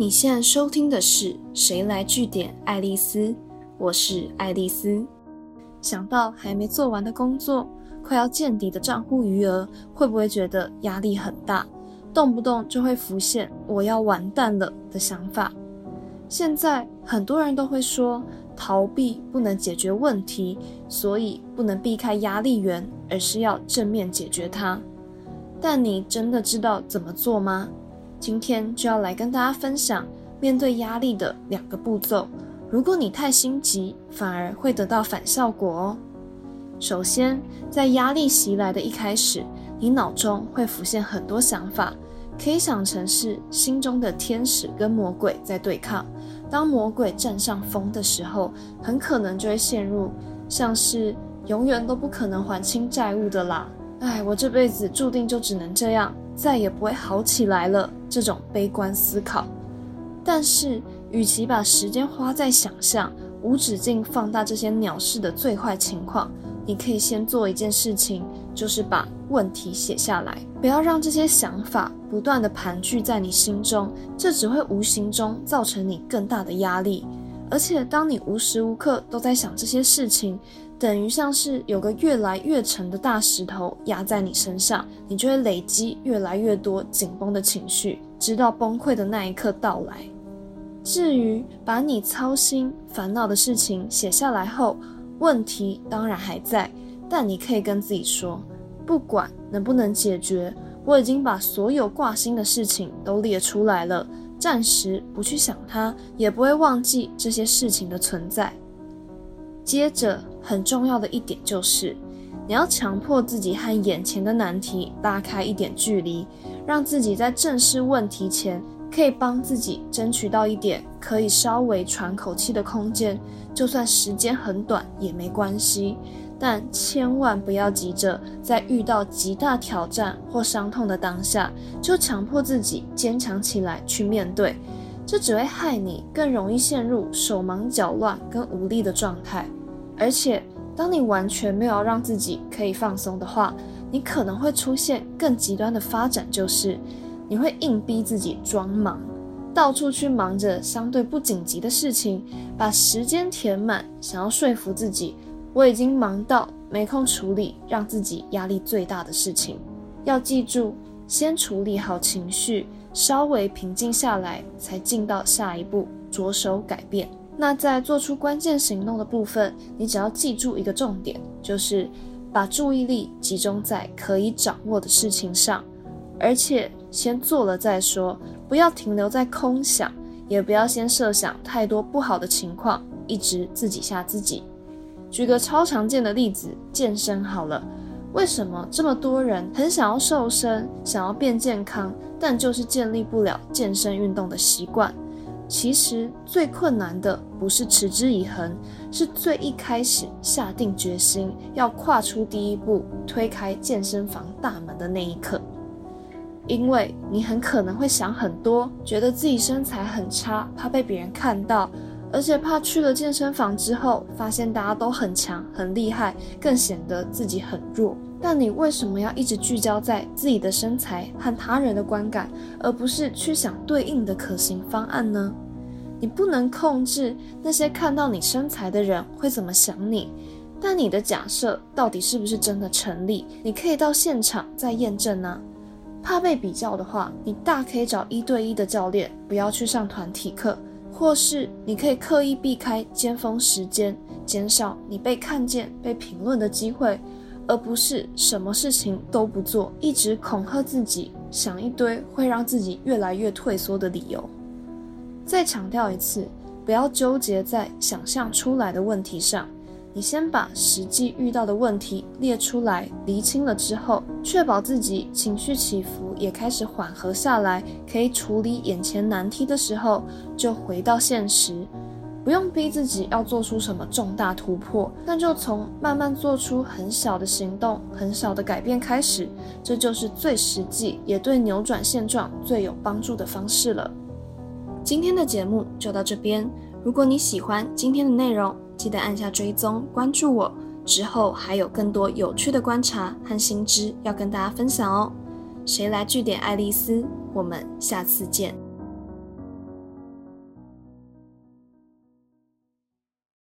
你现在收听的是《谁来据点爱丽丝》，我是爱丽丝。想到还没做完的工作，快要见底的账户余额，会不会觉得压力很大？动不动就会浮现“我要完蛋了”的想法。现在很多人都会说，逃避不能解决问题，所以不能避开压力源，而是要正面解决它。但你真的知道怎么做吗？今天就要来跟大家分享面对压力的两个步骤。如果你太心急，反而会得到反效果哦。首先，在压力袭来的一开始，你脑中会浮现很多想法，可以想成是心中的天使跟魔鬼在对抗。当魔鬼占上风的时候，很可能就会陷入像是永远都不可能还清债务的啦。哎，我这辈子注定就只能这样，再也不会好起来了。这种悲观思考，但是与其把时间花在想象、无止境放大这些鸟事的最坏情况，你可以先做一件事情，就是把问题写下来，不要让这些想法不断的盘踞在你心中，这只会无形中造成你更大的压力。而且，当你无时无刻都在想这些事情，等于像是有个越来越沉的大石头压在你身上，你就会累积越来越多紧绷的情绪，直到崩溃的那一刻到来。至于把你操心烦恼的事情写下来后，问题当然还在，但你可以跟自己说，不管能不能解决，我已经把所有挂心的事情都列出来了。暂时不去想它，也不会忘记这些事情的存在。接着，很重要的一点就是，你要强迫自己和眼前的难题拉开一点距离，让自己在正视问题前，可以帮自己争取到一点可以稍微喘口气的空间，就算时间很短也没关系。但千万不要急着在遇到极大挑战或伤痛的当下，就强迫自己坚强起来去面对，这只会害你更容易陷入手忙脚乱跟无力的状态。而且，当你完全没有让自己可以放松的话，你可能会出现更极端的发展，就是你会硬逼自己装忙，到处去忙着相对不紧急的事情，把时间填满，想要说服自己。我已经忙到没空处理让自己压力最大的事情。要记住，先处理好情绪，稍微平静下来，才进到下一步，着手改变。那在做出关键行动的部分，你只要记住一个重点，就是把注意力集中在可以掌握的事情上，而且先做了再说，不要停留在空想，也不要先设想太多不好的情况，一直自己吓自己。举个超常见的例子，健身好了。为什么这么多人很想要瘦身，想要变健康，但就是建立不了健身运动的习惯？其实最困难的不是持之以恒，是最一开始下定决心要跨出第一步，推开健身房大门的那一刻。因为你很可能会想很多，觉得自己身材很差，怕被别人看到。而且怕去了健身房之后，发现大家都很强、很厉害，更显得自己很弱。但你为什么要一直聚焦在自己的身材和他人的观感，而不是去想对应的可行方案呢？你不能控制那些看到你身材的人会怎么想你，但你的假设到底是不是真的成立？你可以到现场再验证呢。怕被比较的话，你大可以找一对一的教练，不要去上团体课。或是你可以刻意避开尖峰时间，减少你被看见、被评论的机会，而不是什么事情都不做，一直恐吓自己，想一堆会让自己越来越退缩的理由。再强调一次，不要纠结在想象出来的问题上。你先把实际遇到的问题列出来，厘清了之后，确保自己情绪起伏也开始缓和下来，可以处理眼前难题的时候，就回到现实，不用逼自己要做出什么重大突破，那就从慢慢做出很小的行动、很小的改变开始，这就是最实际也对扭转现状最有帮助的方式了。今天的节目就到这边，如果你喜欢今天的内容。记得按下追踪关注我，之后还有更多有趣的观察和新知要跟大家分享哦。谁来据点爱丽丝？我们下次见。